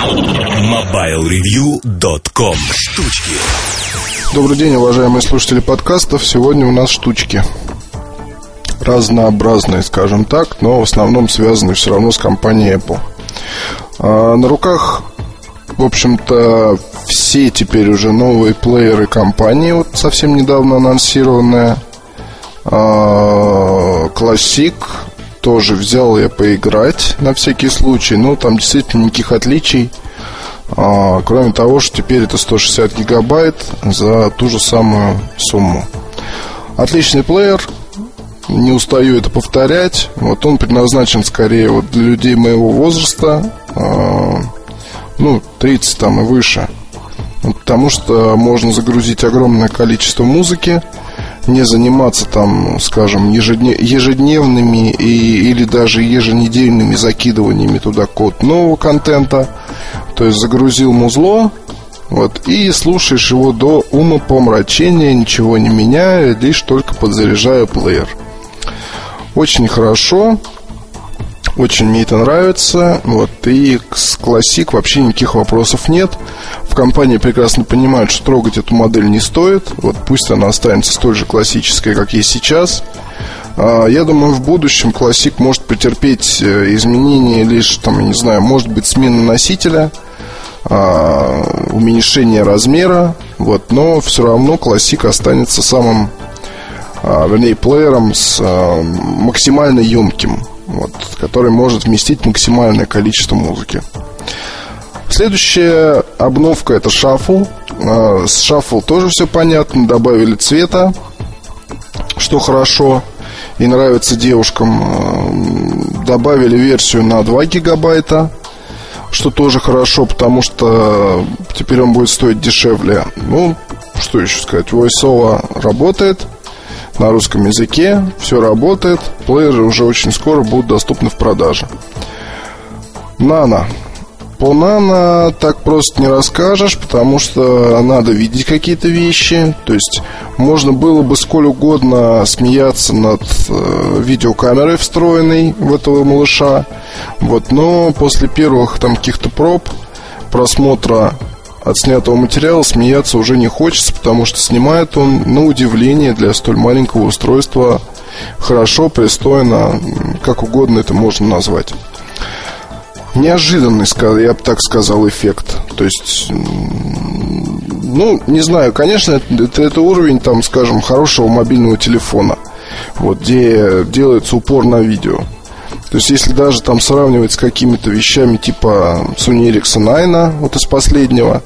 MobileReview.com Штучки Добрый день, уважаемые слушатели подкастов. Сегодня у нас штучки. Разнообразные, скажем так, но в основном связаны все равно с компанией Apple. А на руках, в общем-то, все теперь уже новые плееры компании, вот совсем недавно анонсированная. Классик тоже взял я поиграть на всякий случай, но там действительно никаких отличий. А, кроме того, что теперь это 160 гигабайт за ту же самую сумму. Отличный плеер, не устаю это повторять. Вот он предназначен скорее вот для людей моего возраста, а, ну, 30 там и выше. Потому что можно загрузить огромное количество музыки, не заниматься там, скажем, ежедневными и, или даже еженедельными закидываниями туда код нового контента. То есть загрузил музло, вот, и слушаешь его до ума помрачения, ничего не меняя, лишь только подзаряжая плеер. Очень хорошо. Очень мне это нравится. Вот. И с классик вообще никаких вопросов нет. В компании прекрасно понимают, что трогать эту модель не стоит. Вот пусть она останется столь же классической, как есть сейчас. А, я думаю, в будущем классик может претерпеть э, изменения лишь, там, я не знаю, может быть, смена носителя, а, уменьшение размера, вот, но все равно классик останется самым, а, вернее, плеером с максимально емким вот, который может вместить максимальное количество музыки. Следующая обновка это шаффл. А, с шаффл тоже все понятно. Добавили цвета, что хорошо и нравится девушкам. А, добавили версию на 2 гигабайта, что тоже хорошо, потому что теперь он будет стоить дешевле. Ну, что еще сказать, VoiceOver работает – на русском языке, все работает, плееры уже очень скоро будут доступны в продаже. Нано. По Нано так просто не расскажешь, потому что надо видеть какие-то вещи. То есть можно было бы сколь угодно смеяться над э, видеокамерой встроенной в этого малыша. Вот, но после первых там каких-то проб просмотра от снятого материала смеяться уже не хочется, потому что снимает он, на удивление, для столь маленького устройства хорошо, пристойно, как угодно это можно назвать. Неожиданный, я бы так сказал, эффект. То есть, ну, не знаю, конечно, это, это уровень, там, скажем, хорошего мобильного телефона, вот, где делается упор на видео. То есть, если даже там сравнивать с какими-то вещами типа Sony Ericsson 9, вот из последнего,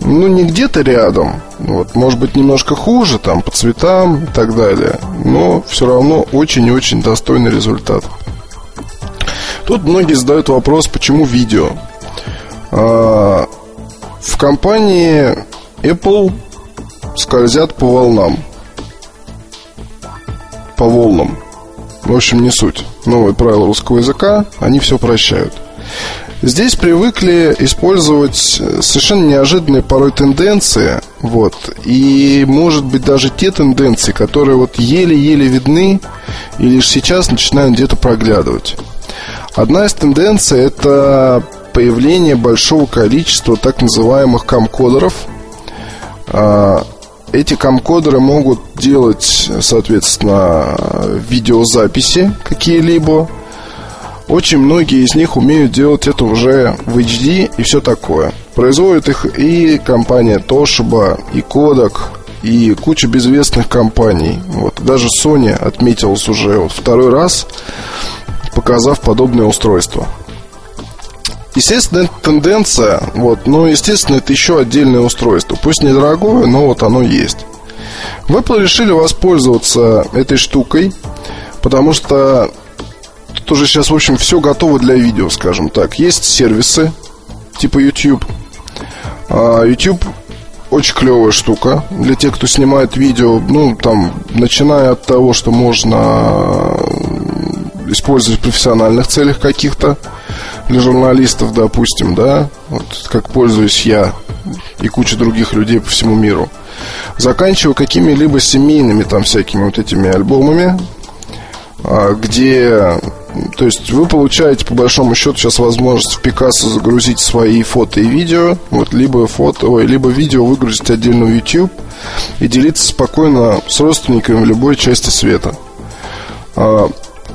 ну, не где-то рядом, вот, может быть, немножко хуже, там, по цветам и так далее, но все равно очень и очень достойный результат. Тут многие задают вопрос, почему видео. А, в компании Apple скользят по волнам. По волнам. В общем, не суть. Новые правила русского языка, они все прощают. Здесь привыкли использовать совершенно неожиданные порой тенденции, вот, и, может быть, даже те тенденции, которые вот еле-еле видны и лишь сейчас начинают где-то проглядывать. Одна из тенденций – это появление большого количества так называемых камкодеров, а, эти камкодеры могут делать, соответственно, видеозаписи какие-либо. Очень многие из них умеют делать это уже в HD и все такое. Производит их и компания Toshiba, и Kodak, и куча безвестных компаний. Вот даже Sony отметилась уже вот второй раз, показав подобное устройство. Естественно, это тенденция, вот, но, естественно, это еще отдельное устройство. Пусть недорогое, но вот оно есть. В Apple решили воспользоваться этой штукой, потому что тут уже сейчас, в общем, все готово для видео, скажем так. Есть сервисы типа YouTube. А YouTube очень клевая штука для тех, кто снимает видео, ну, там, начиная от того, что можно использовать в профессиональных целях каких-то, для журналистов, допустим, да, вот как пользуюсь я и куча других людей по всему миру, заканчивая какими-либо семейными там всякими вот этими альбомами, а, где То есть вы получаете, по большому счету, сейчас возможность в Пикассо загрузить свои фото и видео, вот, либо фото, ой, либо видео выгрузить отдельно в YouTube и делиться спокойно с родственниками в любой части света.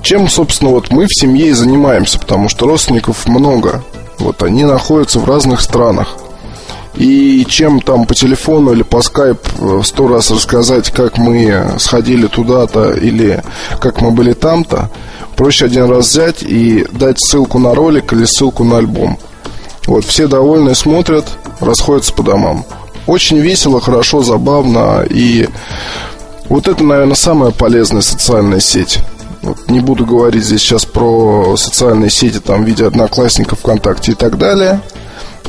Чем, собственно, вот мы в семье и занимаемся, потому что родственников много. Вот они находятся в разных странах. И чем там по телефону или по скайп э, сто раз рассказать, как мы сходили туда-то или как мы были там-то, проще один раз взять и дать ссылку на ролик или ссылку на альбом. Вот, все довольны, смотрят, расходятся по домам. Очень весело, хорошо, забавно и вот это, наверное, самая полезная социальная сеть. Вот не буду говорить здесь сейчас про социальные сети, там, в виде одноклассников, ВКонтакте и так далее –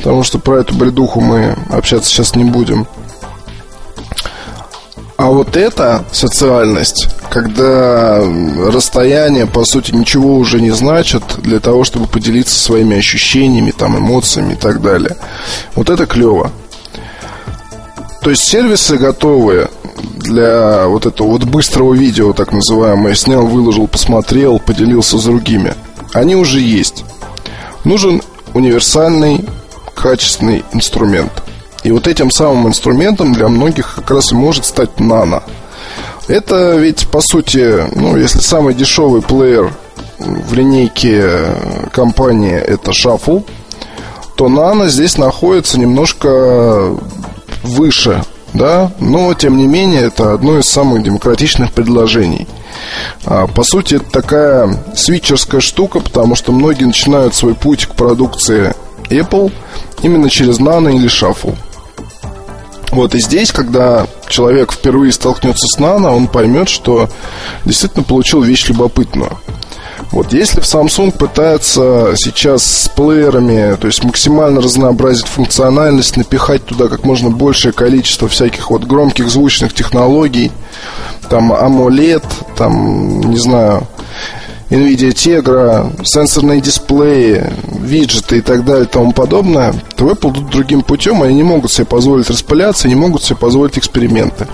Потому что про эту бредуху мы общаться сейчас не будем. А вот эта социальность, когда расстояние, по сути, ничего уже не значит для того, чтобы поделиться своими ощущениями, там, эмоциями и так далее. Вот это клево. То есть сервисы готовые для вот этого вот быстрого видео, так называемое, снял, выложил, посмотрел, поделился с другими. Они уже есть. Нужен универсальный качественный инструмент. И вот этим самым инструментом для многих как раз и может стать нано. Это ведь, по сути, ну, если самый дешевый плеер в линейке компании это Shuffle, то Nano здесь находится немножко выше, да, но тем не менее это одно из самых демократичных предложений. А, по сути, это такая свитчерская штука, потому что многие начинают свой путь к продукции Apple именно через Nano или Shuffle. Вот и здесь, когда человек впервые столкнется с Nano, он поймет, что действительно получил вещь любопытную. Вот если в Samsung пытается сейчас с плеерами, то есть максимально разнообразить функциональность, напихать туда как можно большее количество всяких вот громких звучных технологий, там AMOLED, там, не знаю, NVIDIA Tegra, сенсорные дисплеи, виджеты и так далее и тому подобное, то Apple идут другим путем, они не могут себе позволить распыляться, не могут себе позволить эксперименты.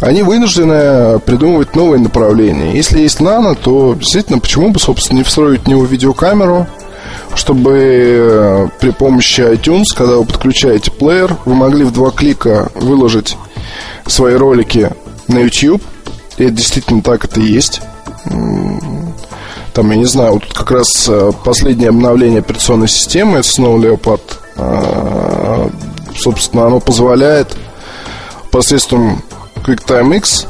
Они вынуждены придумывать новые направления. Если есть нано, то действительно, почему бы, собственно, не встроить в него видеокамеру, чтобы э, при помощи iTunes, когда вы подключаете плеер, вы могли в два клика выложить свои ролики на YouTube. И это действительно так это и есть там, я не знаю, вот как раз э, последнее обновление операционной системы, это Snow Leopard, э, собственно, оно позволяет посредством QuickTime X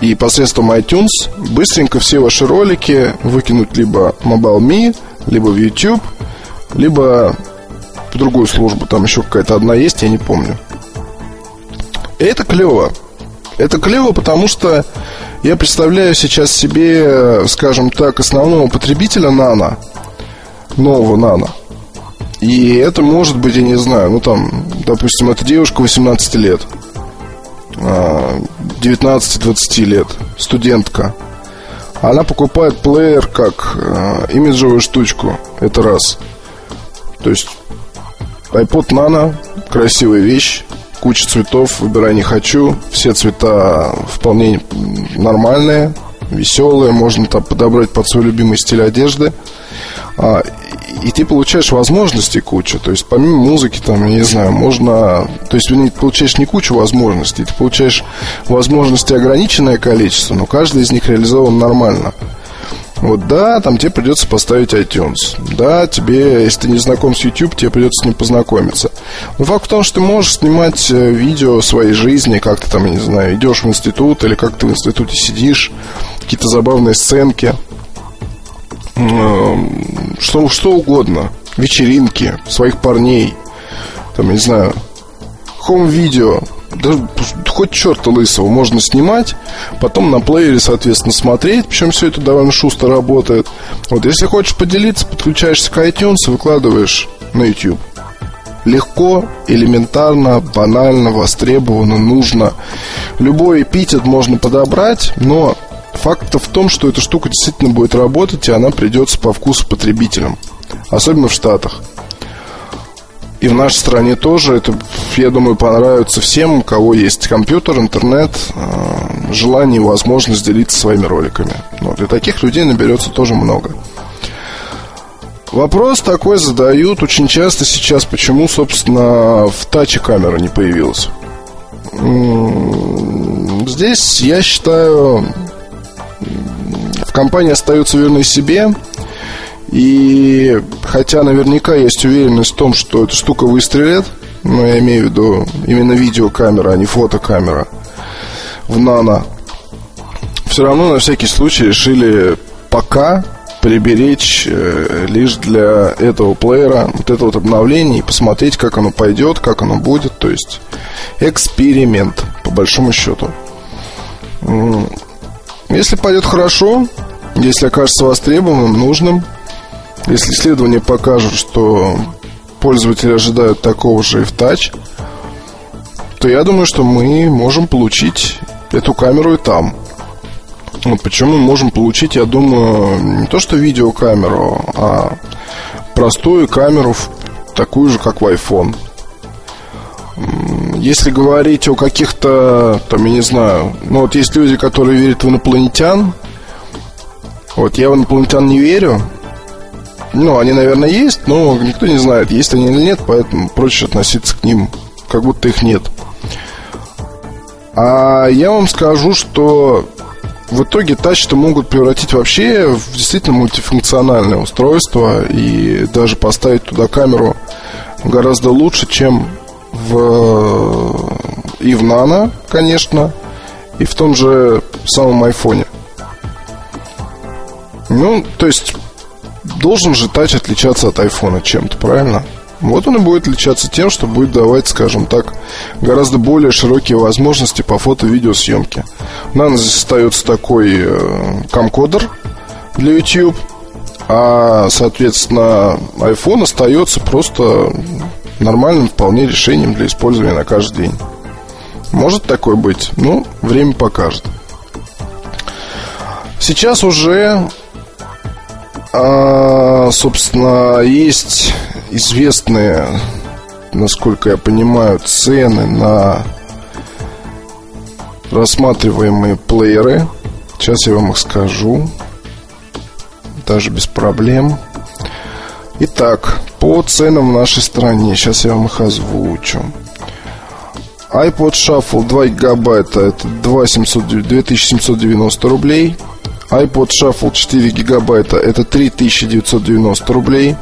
и посредством iTunes быстренько все ваши ролики выкинуть либо Mobile.me, либо в YouTube, либо в другую службу, там еще какая-то одна есть, я не помню. И это клево. Это клево, потому что я представляю сейчас себе, скажем так, основного потребителя нано, нового нано. И это может быть, я не знаю, ну там, допустим, это девушка 18 лет, 19-20 а, лет, студентка. Она покупает плеер как э, имиджевую штучку. Это раз. То есть iPod Nano, красивая вещь, куча цветов, выбирай не хочу. Все цвета вполне нормальные, веселые, можно там подобрать под свой любимый стиль одежды. А, и ты получаешь возможности кучу. То есть помимо музыки, там, я не знаю, можно... То есть ты получаешь не кучу возможностей, ты получаешь возможности ограниченное количество, но каждый из них реализован нормально. Вот да, там тебе придется поставить iTunes. Да, тебе, если ты не знаком с YouTube, тебе придется с ним познакомиться. Но факт в том, что ты можешь снимать э, видео своей жизни, как ты там, я не знаю, идешь в институт или как ты в институте сидишь, какие-то забавные сценки, что, что угодно, вечеринки, своих парней, там, не знаю, хом-видео, да хоть черта лысого можно снимать, потом на плеере, соответственно, смотреть, причем все это довольно шустро работает. Вот если хочешь поделиться, подключаешься к iTunes и выкладываешь на YouTube. Легко, элементарно, банально, востребовано, нужно. Любой эпитет можно подобрать, но факт в том, что эта штука действительно будет работать, и она придется по вкусу потребителям. Особенно в Штатах. И в нашей стране тоже. Это, я думаю, понравится всем, у кого есть компьютер, интернет, э, желание и возможность делиться своими роликами. Вот. И таких людей наберется тоже много. Вопрос такой задают очень часто сейчас, почему, собственно, в таче камера не появилась. Здесь, я считаю, компании остаются верны себе. И хотя наверняка есть уверенность в том, что эта штука выстрелит, но я имею в виду именно видеокамера, а не фотокамера в нано, все равно на всякий случай решили пока приберечь э, лишь для этого плеера вот это вот обновление и посмотреть, как оно пойдет, как оно будет. То есть эксперимент, по большому счету. Если пойдет хорошо, если окажется востребованным, нужным, если исследования покажут, что пользователи ожидают такого же и в Touch, то я думаю, что мы можем получить эту камеру и там. Вот почему мы можем получить, я думаю, не то что видеокамеру, а простую камеру, такую же, как в iPhone. Если говорить о каких-то, там, я не знаю, ну вот есть люди, которые верят в инопланетян. Вот я в инопланетян не верю. Ну, они, наверное, есть, но никто не знает, есть они или нет, поэтому проще относиться к ним, как будто их нет. А я вам скажу, что в итоге тач-то могут превратить вообще в действительно мультифункциональное устройство и даже поставить туда камеру гораздо лучше, чем в и в Nano, конечно, и в том же самом айфоне. Ну, то есть должен же тач отличаться от айфона чем-то, правильно? Вот он и будет отличаться тем, что будет давать, скажем так, гораздо более широкие возможности по фото-видеосъемке. Нас здесь остается такой э, камкодер для YouTube, а, соответственно, iPhone остается просто нормальным вполне решением для использования на каждый день. Может такое быть? Ну, время покажет. Сейчас уже, а, собственно, есть известные, насколько я понимаю, цены на рассматриваемые плееры. Сейчас я вам их скажу. Даже без проблем. Итак, по ценам в нашей стране. Сейчас я вам их озвучу. iPod Shuffle 2 гигабайта это 2790 рублей. iPod Shuffle 4 гигабайта это 3990 рублей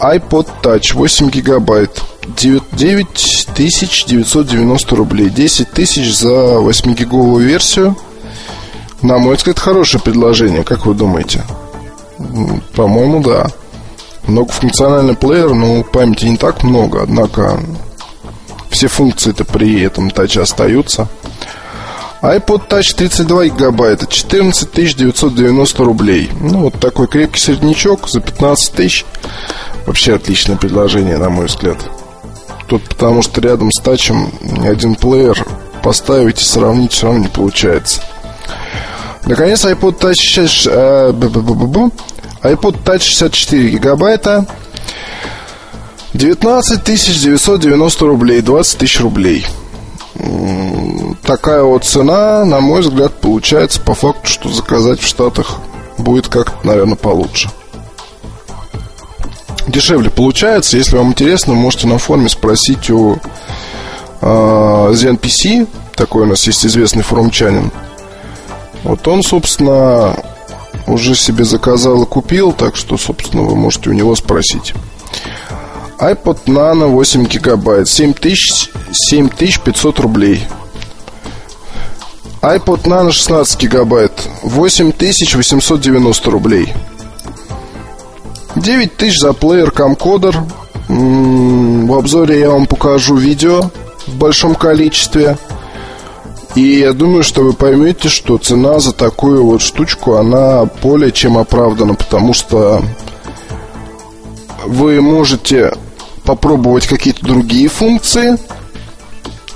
iPod Touch 8 гигабайт 9990 рублей 10 тысяч за 8-гиговую версию На мой взгляд, хорошее предложение Как вы думаете? По-моему, да Многофункциональный плеер, но памяти не так много Однако все функции-то при этом таче остаются. iPod Touch 32 гигабайта 14 990 рублей. Ну, вот такой крепкий среднячок за 15 тысяч. Вообще отличное предложение, на мой взгляд. Тут потому что рядом с тачем ни один плеер поставить и сравнить все равно не получается. Наконец, iPod Touch, 6, э, iPod Touch 64 гигабайта 19 990 рублей, 20 тысяч рублей. Такая вот цена, на мой взгляд, получается по факту, что заказать в Штатах будет как-то, наверное, получше дешевле получается. Если вам интересно, можете на форуме спросить у э, ZenPC. Такой у нас есть известный форумчанин. Вот он, собственно, уже себе заказал и купил, так что, собственно, вы можете у него спросить. iPod Nano 8 гигабайт, 7000, 7500 рублей. iPod Nano 16 гигабайт, 8890 рублей. 9 тысяч за плеер Camcoder. В обзоре я вам покажу видео в большом количестве. И я думаю, что вы поймете, что цена за такую вот штучку, она более чем оправдана, потому что вы можете попробовать какие-то другие функции,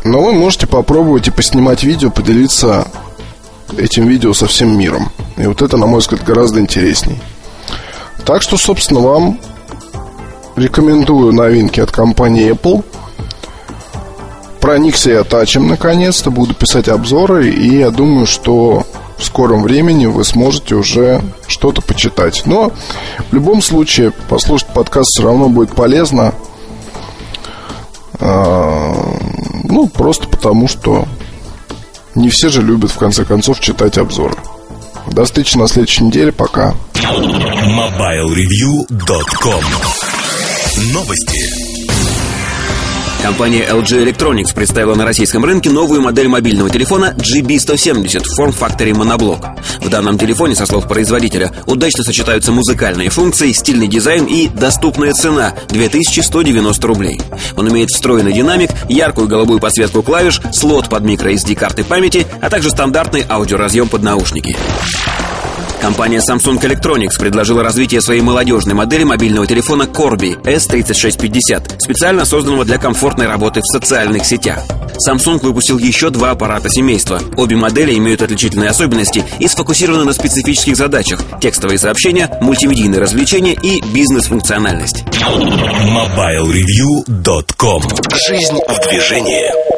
но вы можете попробовать и поснимать видео, поделиться этим видео со всем миром. И вот это, на мой взгляд, гораздо интересней. Так что, собственно, вам рекомендую новинки от компании Apple. Проникся я тачем наконец-то, буду писать обзоры, и я думаю, что в скором времени вы сможете уже что-то почитать. Но в любом случае послушать подкаст все равно будет полезно. А, ну, просто потому, что не все же любят, в конце концов, читать обзоры. До встречи на следующей неделе. Пока. MobileReview.com Новости. Компания LG Electronics представила на российском рынке новую модель мобильного телефона GB170 в форм-факторе моноблок. В данном телефоне, со слов производителя, удачно сочетаются музыкальные функции, стильный дизайн и доступная цена – 2190 рублей. Он имеет встроенный динамик, яркую голубую подсветку клавиш, слот под microSD карты памяти, а также стандартный аудиоразъем под наушники. Компания Samsung Electronics предложила развитие своей молодежной модели мобильного телефона Corby S3650, специально созданного для комфортной работы в социальных сетях. Samsung выпустил еще два аппарата семейства. Обе модели имеют отличительные особенности и сфокусированы на специфических задачах – текстовые сообщения, мультимедийные развлечения и бизнес-функциональность. MobileReview.com Жизнь в движении